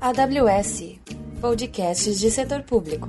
AWS Podcasts de Setor Público.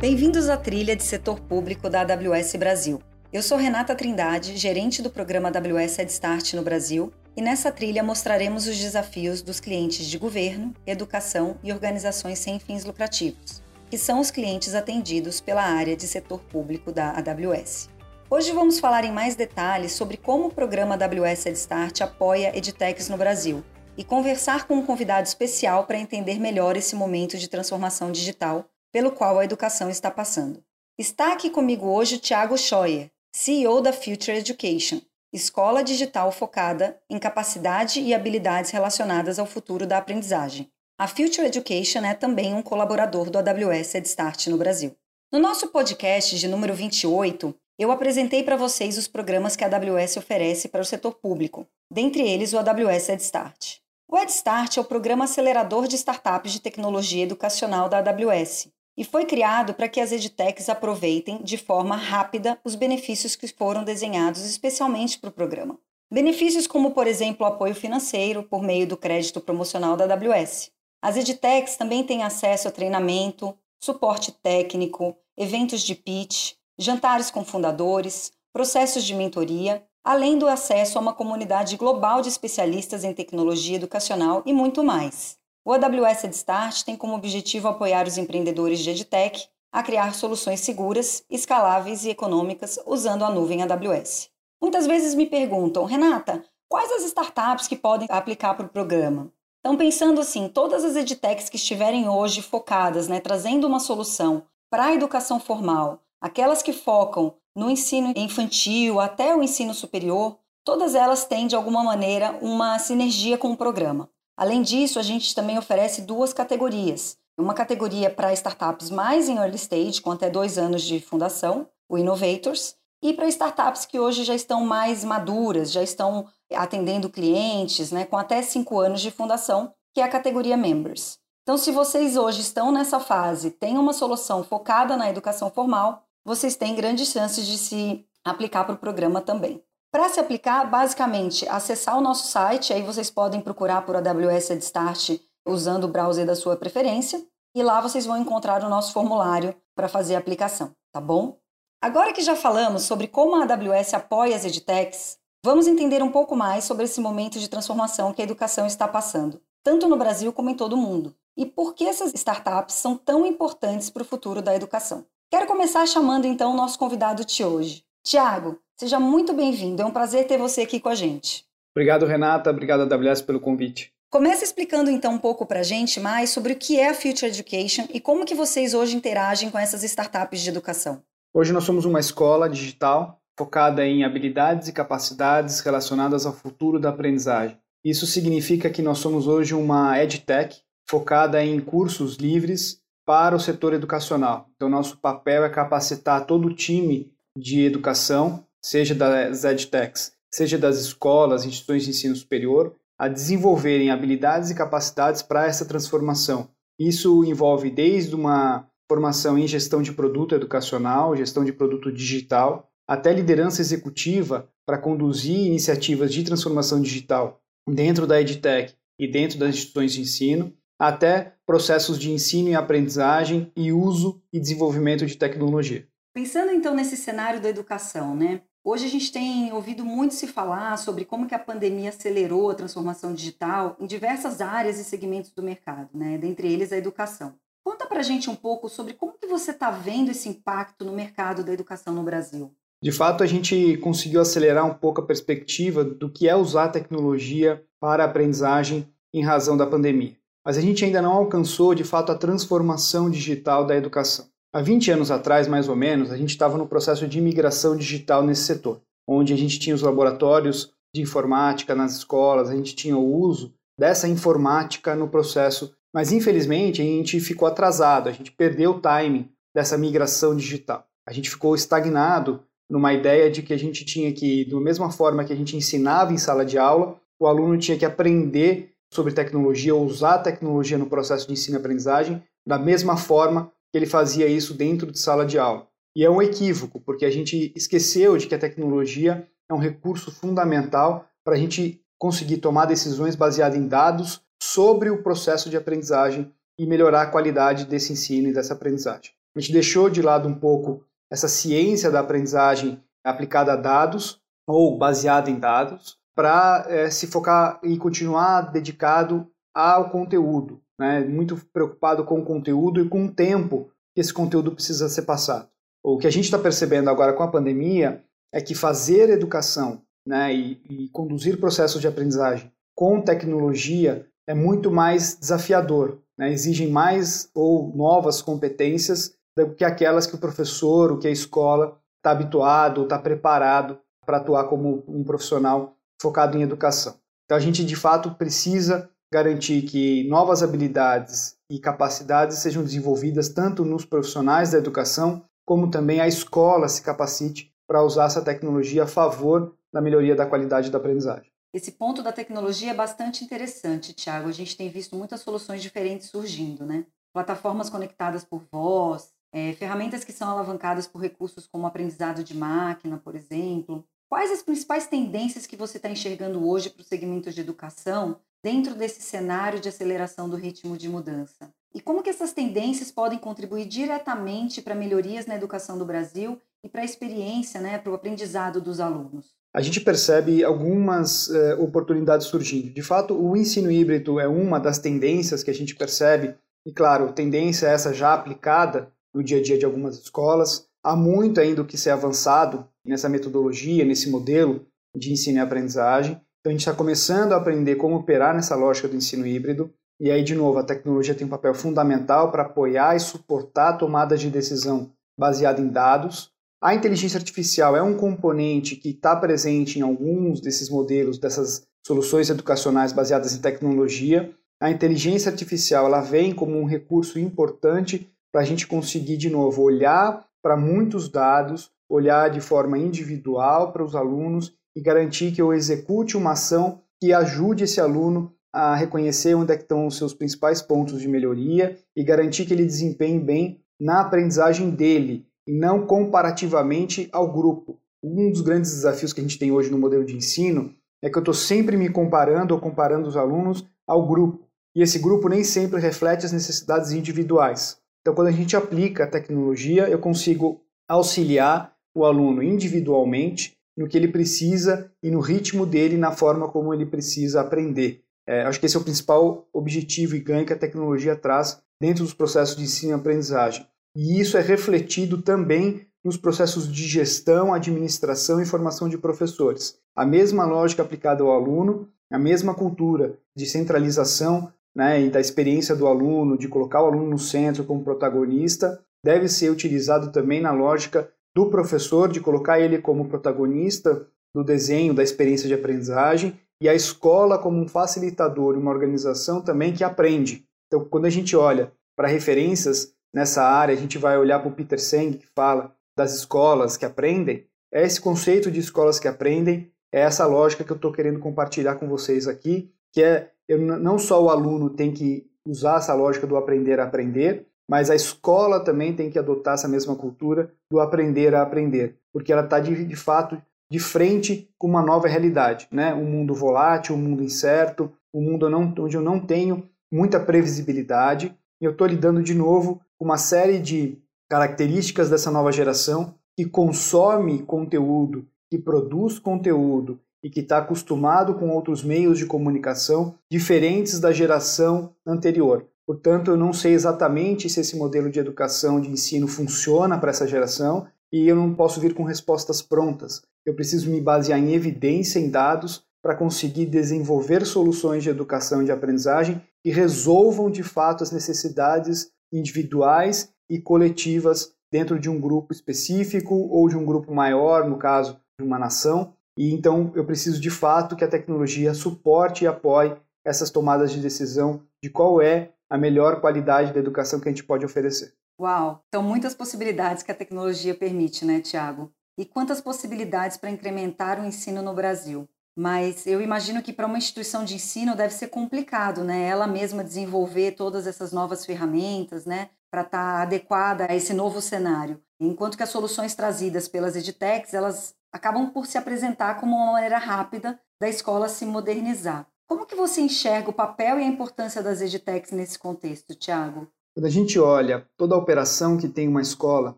Bem-vindos à trilha de setor público da AWS Brasil. Eu sou Renata Trindade, gerente do programa AWS Head Start no Brasil, e nessa trilha mostraremos os desafios dos clientes de governo, educação e organizações sem fins lucrativos, que são os clientes atendidos pela área de setor público da AWS. Hoje vamos falar em mais detalhes sobre como o programa AWS Head Start apoia edtechs no Brasil e conversar com um convidado especial para entender melhor esse momento de transformação digital pelo qual a educação está passando. Está aqui comigo hoje o Thiago Scheuer, CEO da Future Education, escola digital focada em capacidade e habilidades relacionadas ao futuro da aprendizagem. A Future Education é também um colaborador do AWS EdStart no Brasil. No nosso podcast de número 28, eu apresentei para vocês os programas que a AWS oferece para o setor público, dentre eles o AWS EdStart. O EdStart é o programa acelerador de startups de tecnologia educacional da AWS, e foi criado para que as edtechs aproveitem de forma rápida os benefícios que foram desenhados especialmente para o programa. Benefícios como, por exemplo, apoio financeiro por meio do crédito promocional da AWS. As edtechs também têm acesso a treinamento, suporte técnico, eventos de pitch, jantares com fundadores, processos de mentoria, além do acesso a uma comunidade global de especialistas em tecnologia educacional e muito mais. O AWS EdStart tem como objetivo apoiar os empreendedores de EdTech a criar soluções seguras, escaláveis e econômicas usando a nuvem AWS. Muitas vezes me perguntam, Renata, quais as startups que podem aplicar para o programa? Então, pensando assim, todas as edtechs que estiverem hoje focadas, né, trazendo uma solução para a educação formal, aquelas que focam no ensino infantil até o ensino superior, todas elas têm, de alguma maneira, uma sinergia com o programa. Além disso, a gente também oferece duas categorias. Uma categoria para startups mais em early stage, com até dois anos de fundação, o Innovators, e para startups que hoje já estão mais maduras, já estão atendendo clientes, né, com até cinco anos de fundação, que é a categoria Members. Então, se vocês hoje estão nessa fase, têm uma solução focada na educação formal, vocês têm grandes chances de se aplicar para o programa também. Para se aplicar, basicamente, acessar o nosso site, aí vocês podem procurar por AWS Start usando o browser da sua preferência, e lá vocês vão encontrar o nosso formulário para fazer a aplicação, tá bom? Agora que já falamos sobre como a AWS apoia as edtechs, vamos entender um pouco mais sobre esse momento de transformação que a educação está passando, tanto no Brasil como em todo o mundo, e por que essas startups são tão importantes para o futuro da educação. Quero começar chamando então o nosso convidado de hoje. Tiago, Seja muito bem-vindo, é um prazer ter você aqui com a gente. Obrigado, Renata. Obrigado, AWS, pelo convite. Comece explicando então um pouco para a gente mais sobre o que é a Future Education e como que vocês hoje interagem com essas startups de educação. Hoje nós somos uma escola digital focada em habilidades e capacidades relacionadas ao futuro da aprendizagem. Isso significa que nós somos hoje uma EdTech focada em cursos livres para o setor educacional. Então, nosso papel é capacitar todo o time de educação seja das edtechs, seja das escolas, instituições de ensino superior, a desenvolverem habilidades e capacidades para essa transformação. Isso envolve desde uma formação em gestão de produto educacional, gestão de produto digital, até liderança executiva para conduzir iniciativas de transformação digital dentro da EdTech e dentro das instituições de ensino, até processos de ensino e aprendizagem e uso e desenvolvimento de tecnologia. Pensando então nesse cenário da educação, né? Hoje a gente tem ouvido muito se falar sobre como que a pandemia acelerou a transformação digital em diversas áreas e segmentos do mercado, né? dentre eles a educação. Conta para gente um pouco sobre como que você está vendo esse impacto no mercado da educação no Brasil. De fato, a gente conseguiu acelerar um pouco a perspectiva do que é usar tecnologia para a aprendizagem em razão da pandemia. Mas a gente ainda não alcançou, de fato, a transformação digital da educação. Há 20 anos atrás, mais ou menos, a gente estava no processo de imigração digital nesse setor, onde a gente tinha os laboratórios de informática nas escolas, a gente tinha o uso dessa informática no processo, mas infelizmente a gente ficou atrasado, a gente perdeu o timing dessa migração digital. A gente ficou estagnado numa ideia de que a gente tinha que, da mesma forma que a gente ensinava em sala de aula, o aluno tinha que aprender sobre tecnologia, usar a tecnologia no processo de ensino e aprendizagem da mesma forma que ele fazia isso dentro de sala de aula. E é um equívoco, porque a gente esqueceu de que a tecnologia é um recurso fundamental para a gente conseguir tomar decisões baseadas em dados sobre o processo de aprendizagem e melhorar a qualidade desse ensino e dessa aprendizagem. A gente deixou de lado um pouco essa ciência da aprendizagem aplicada a dados ou baseada em dados para é, se focar e continuar dedicado ao conteúdo, né? muito preocupado com o conteúdo e com o tempo que esse conteúdo precisa ser passado. O que a gente está percebendo agora com a pandemia é que fazer educação né, e, e conduzir processos de aprendizagem com tecnologia é muito mais desafiador, né? exigem mais ou novas competências do que aquelas que o professor, o que a escola está habituado, está preparado para atuar como um profissional focado em educação. Então a gente de fato precisa garantir que novas habilidades e capacidades sejam desenvolvidas tanto nos profissionais da educação como também a escola se capacite para usar essa tecnologia a favor da melhoria da qualidade da aprendizagem. Esse ponto da tecnologia é bastante interessante, Tiago. A gente tem visto muitas soluções diferentes surgindo, né? Plataformas conectadas por voz, é, ferramentas que são alavancadas por recursos como aprendizado de máquina, por exemplo. Quais as principais tendências que você está enxergando hoje para o segmento de educação dentro desse cenário de aceleração do ritmo de mudança? E como que essas tendências podem contribuir diretamente para melhorias na educação do Brasil e para a experiência, né, para o aprendizado dos alunos? A gente percebe algumas eh, oportunidades surgindo. De fato, o ensino híbrido é uma das tendências que a gente percebe, e claro, tendência essa já aplicada no dia a dia de algumas escolas. Há muito ainda o que ser avançado nessa metodologia, nesse modelo de ensino e aprendizagem. Então, a gente está começando a aprender como operar nessa lógica do ensino híbrido. E aí, de novo, a tecnologia tem um papel fundamental para apoiar e suportar a tomada de decisão baseada em dados. A inteligência artificial é um componente que está presente em alguns desses modelos, dessas soluções educacionais baseadas em tecnologia. A inteligência artificial ela vem como um recurso importante para a gente conseguir, de novo, olhar para muitos dados, olhar de forma individual para os alunos e garantir que eu execute uma ação que ajude esse aluno a reconhecer onde é estão os seus principais pontos de melhoria e garantir que ele desempenhe bem na aprendizagem dele e não comparativamente ao grupo. Um dos grandes desafios que a gente tem hoje no modelo de ensino é que eu estou sempre me comparando ou comparando os alunos ao grupo. E esse grupo nem sempre reflete as necessidades individuais. Então, quando a gente aplica a tecnologia, eu consigo auxiliar o aluno individualmente no que ele precisa e no ritmo dele, na forma como ele precisa aprender. É, acho que esse é o principal objetivo e ganho que a tecnologia traz dentro dos processos de ensino e aprendizagem. E isso é refletido também nos processos de gestão, administração e formação de professores. A mesma lógica aplicada ao aluno, a mesma cultura de centralização né, e da experiência do aluno, de colocar o aluno no centro como protagonista, deve ser utilizado também na lógica do professor, de colocar ele como protagonista do desenho da experiência de aprendizagem e a escola como um facilitador, uma organização também que aprende. Então, quando a gente olha para referências nessa área, a gente vai olhar para o Peter Senge, que fala das escolas que aprendem. É esse conceito de escolas que aprendem, é essa lógica que eu estou querendo compartilhar com vocês aqui, que é eu, não só o aluno tem que usar essa lógica do aprender a aprender, mas a escola também tem que adotar essa mesma cultura do aprender a aprender, porque ela está de, de fato de frente com uma nova realidade, né? Um mundo volátil, um mundo incerto, um mundo onde eu não tenho muita previsibilidade. E eu estou lidando de novo com uma série de características dessa nova geração que consome conteúdo, que produz conteúdo e que está acostumado com outros meios de comunicação diferentes da geração anterior. Portanto, eu não sei exatamente se esse modelo de educação, de ensino, funciona para essa geração e eu não posso vir com respostas prontas. Eu preciso me basear em evidência, em dados, para conseguir desenvolver soluções de educação e de aprendizagem que resolvam de fato as necessidades individuais e coletivas dentro de um grupo específico ou de um grupo maior, no caso de uma nação. E então eu preciso de fato que a tecnologia suporte e apoie essas tomadas de decisão de qual é a melhor qualidade da educação que a gente pode oferecer. Uau! São muitas possibilidades que a tecnologia permite, né, Tiago? E quantas possibilidades para incrementar o ensino no Brasil? Mas eu imagino que para uma instituição de ensino deve ser complicado, né? Ela mesma desenvolver todas essas novas ferramentas, né? para estar tá adequada a esse novo cenário. Enquanto que as soluções trazidas pelas edtechs, elas acabam por se apresentar como uma maneira rápida da escola se modernizar. Como que você enxerga o papel e a importância das edtechs nesse contexto, Tiago? Quando a gente olha toda a operação que tem uma escola,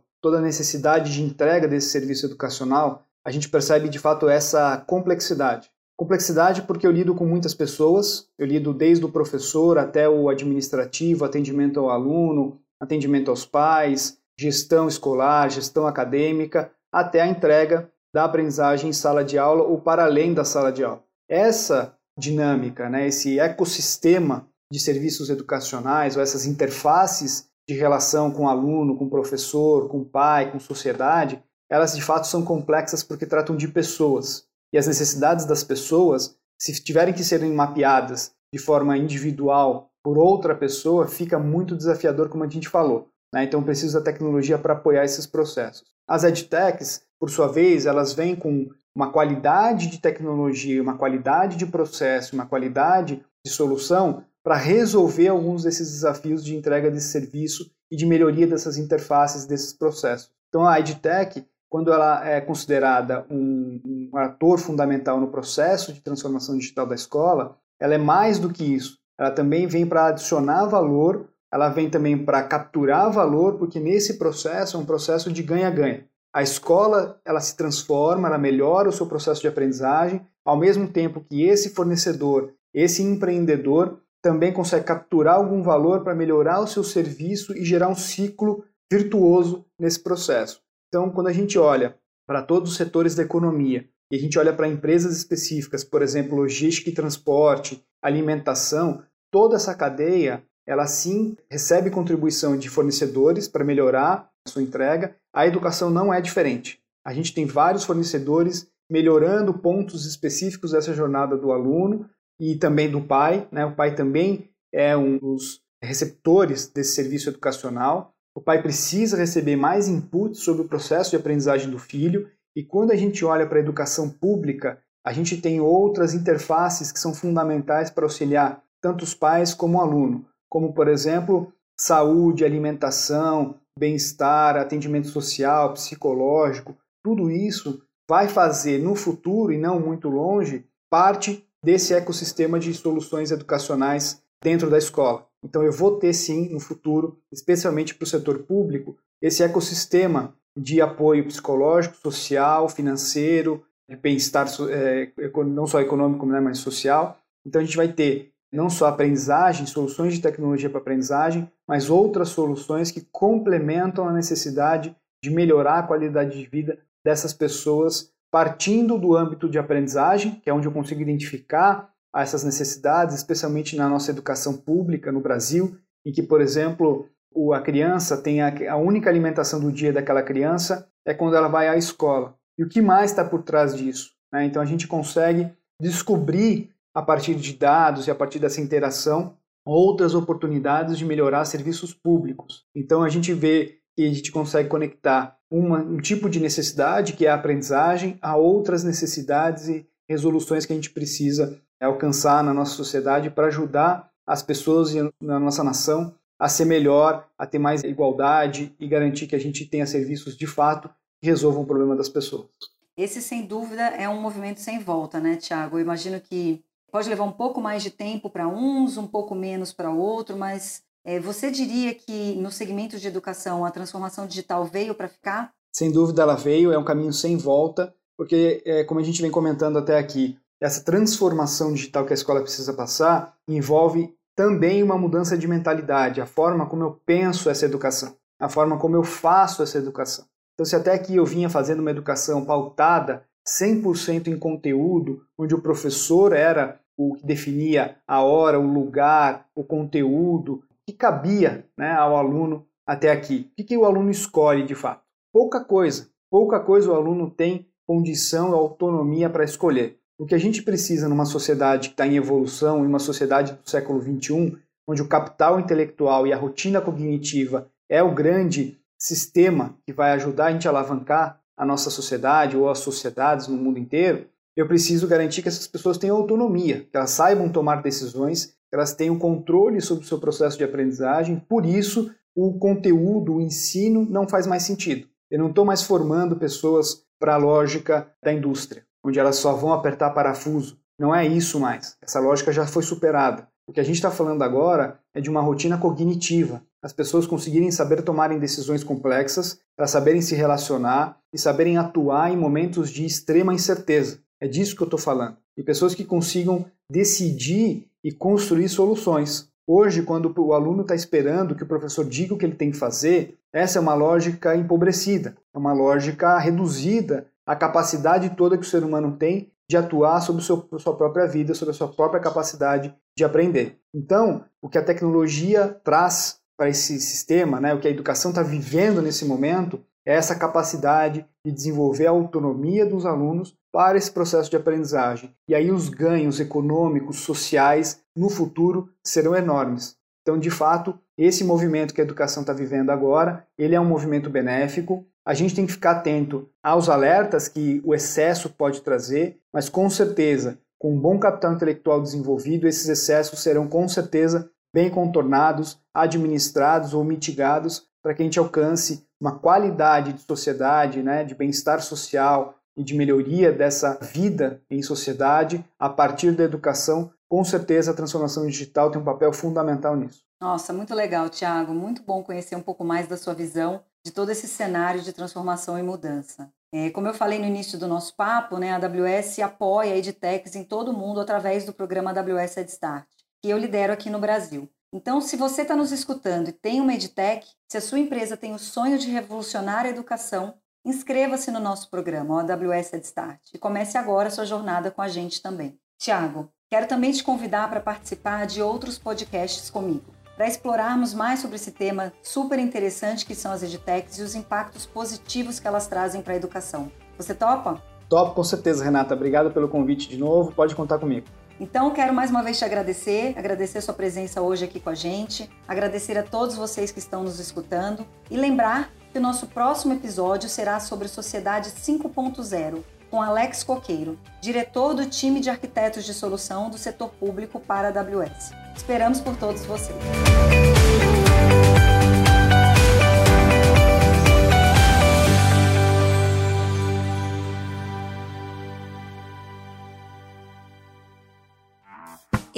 toda a necessidade de entrega desse serviço educacional, a gente percebe de fato essa complexidade. Complexidade porque eu lido com muitas pessoas, eu lido desde o professor até o administrativo, atendimento ao aluno, atendimento aos pais, gestão escolar, gestão acadêmica, até a entrega da aprendizagem em sala de aula ou para além da sala de aula. Essa dinâmica, né, esse ecossistema de serviços educacionais ou essas interfaces de relação com aluno, com professor, com pai, com sociedade, elas de fato são complexas porque tratam de pessoas. E as necessidades das pessoas, se tiverem que serem mapeadas de forma individual por outra pessoa, fica muito desafiador, como a gente falou. Né? Então precisa da tecnologia para apoiar esses processos. As edtechs, por sua vez, elas vêm com uma qualidade de tecnologia, uma qualidade de processo, uma qualidade de solução para resolver alguns desses desafios de entrega desse serviço e de melhoria dessas interfaces, desses processos. Então, a EdTech, quando ela é considerada um, um ator fundamental no processo de transformação digital da escola, ela é mais do que isso. Ela também vem para adicionar valor, ela vem também para capturar valor, porque nesse processo é um processo de ganha-ganha. A escola ela se transforma, ela melhora o seu processo de aprendizagem, ao mesmo tempo que esse fornecedor, esse empreendedor, também consegue capturar algum valor para melhorar o seu serviço e gerar um ciclo virtuoso nesse processo. Então, quando a gente olha para todos os setores da economia e a gente olha para empresas específicas, por exemplo, logística e transporte, alimentação, toda essa cadeia, ela sim recebe contribuição de fornecedores para melhorar a sua entrega. A educação não é diferente. A gente tem vários fornecedores melhorando pontos específicos dessa jornada do aluno, e também do pai. Né? O pai também é um dos receptores desse serviço educacional. O pai precisa receber mais inputs sobre o processo de aprendizagem do filho. E quando a gente olha para a educação pública, a gente tem outras interfaces que são fundamentais para auxiliar tanto os pais como o aluno, como, por exemplo, saúde, alimentação, bem-estar, atendimento social, psicológico. Tudo isso vai fazer no futuro e não muito longe parte desse ecossistema de soluções educacionais dentro da escola. Então eu vou ter sim no futuro, especialmente para o setor público, esse ecossistema de apoio psicológico, social, financeiro, de bem-estar é, não só econômico, né, mas social. Então a gente vai ter não só aprendizagem, soluções de tecnologia para aprendizagem, mas outras soluções que complementam a necessidade de melhorar a qualidade de vida dessas pessoas partindo do âmbito de aprendizagem, que é onde eu consigo identificar essas necessidades, especialmente na nossa educação pública no Brasil, em que, por exemplo, a criança tem a, única alimentação do dia daquela criança é quando ela vai à escola. E o que mais está por trás disso? Né? Então a gente consegue descobrir a partir de dados e a partir dessa interação outras oportunidades de melhorar serviços públicos. Então a gente vê que a gente consegue conectar uma, um tipo de necessidade, que é a aprendizagem, a outras necessidades e resoluções que a gente precisa alcançar na nossa sociedade para ajudar as pessoas na nossa nação a ser melhor, a ter mais igualdade e garantir que a gente tenha serviços de fato que resolvam o problema das pessoas. Esse, sem dúvida, é um movimento sem volta, né, Tiago? Eu imagino que pode levar um pouco mais de tempo para uns, um pouco menos para outro, mas é, você diria que no segmento de educação a transformação digital veio para ficar? Sem dúvida ela veio, é um caminho sem volta, porque, é, como a gente vem comentando até aqui, essa transformação digital que a escola precisa passar envolve também uma mudança de mentalidade, a forma como eu penso essa educação, a forma como eu faço essa educação. Então, se até aqui eu vinha fazendo uma educação pautada 100% em conteúdo, onde o professor era o que definia a hora, o lugar, o conteúdo, que cabia né, ao aluno até aqui. O que, que o aluno escolhe de fato? Pouca coisa. Pouca coisa o aluno tem condição e autonomia para escolher. O que a gente precisa numa sociedade que está em evolução, em uma sociedade do século XXI, onde o capital intelectual e a rotina cognitiva é o grande sistema que vai ajudar a gente a alavancar a nossa sociedade ou as sociedades no mundo inteiro, eu preciso garantir que essas pessoas tenham autonomia, que elas saibam tomar decisões elas têm um controle sobre o seu processo de aprendizagem, por isso o conteúdo, o ensino não faz mais sentido. Eu não estou mais formando pessoas para a lógica da indústria, onde elas só vão apertar parafuso. Não é isso mais. Essa lógica já foi superada. O que a gente está falando agora é de uma rotina cognitiva. As pessoas conseguirem saber tomarem decisões complexas, para saberem se relacionar e saberem atuar em momentos de extrema incerteza. É disso que eu estou falando. E pessoas que consigam decidir e construir soluções. Hoje, quando o aluno está esperando que o professor diga o que ele tem que fazer, essa é uma lógica empobrecida, é uma lógica reduzida à capacidade toda que o ser humano tem de atuar sobre a sua própria vida, sobre a sua própria capacidade de aprender. Então, o que a tecnologia traz para esse sistema, né, o que a educação está vivendo nesse momento, essa capacidade de desenvolver a autonomia dos alunos para esse processo de aprendizagem. E aí os ganhos econômicos, sociais, no futuro serão enormes. Então, de fato, esse movimento que a educação está vivendo agora, ele é um movimento benéfico. A gente tem que ficar atento aos alertas que o excesso pode trazer, mas com certeza, com um bom capital intelectual desenvolvido, esses excessos serão com certeza bem contornados, administrados ou mitigados para que a gente alcance uma qualidade de sociedade, né, de bem-estar social e de melhoria dessa vida em sociedade a partir da educação. Com certeza, a transformação digital tem um papel fundamental nisso. Nossa, muito legal, Tiago. Muito bom conhecer um pouco mais da sua visão de todo esse cenário de transformação e mudança. É, como eu falei no início do nosso papo, né, a AWS apoia edtechs em todo o mundo através do programa AWS EdStart, que eu lidero aqui no Brasil. Então, se você está nos escutando e tem uma EdTech, se a sua empresa tem o sonho de revolucionar a educação, inscreva-se no nosso programa, o AWS EdStart, e comece agora a sua jornada com a gente também. Tiago, quero também te convidar para participar de outros podcasts comigo, para explorarmos mais sobre esse tema super interessante que são as EdTechs e os impactos positivos que elas trazem para a educação. Você topa? Top, com certeza, Renata. Obrigado pelo convite de novo. Pode contar comigo. Então, quero mais uma vez te agradecer, agradecer sua presença hoje aqui com a gente, agradecer a todos vocês que estão nos escutando e lembrar que o nosso próximo episódio será sobre Sociedade 5.0, com Alex Coqueiro, diretor do time de arquitetos de solução do setor público para a AWS. Esperamos por todos vocês.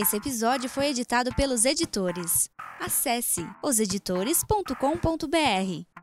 Esse episódio foi editado pelos editores. Acesse oseditores.com.br.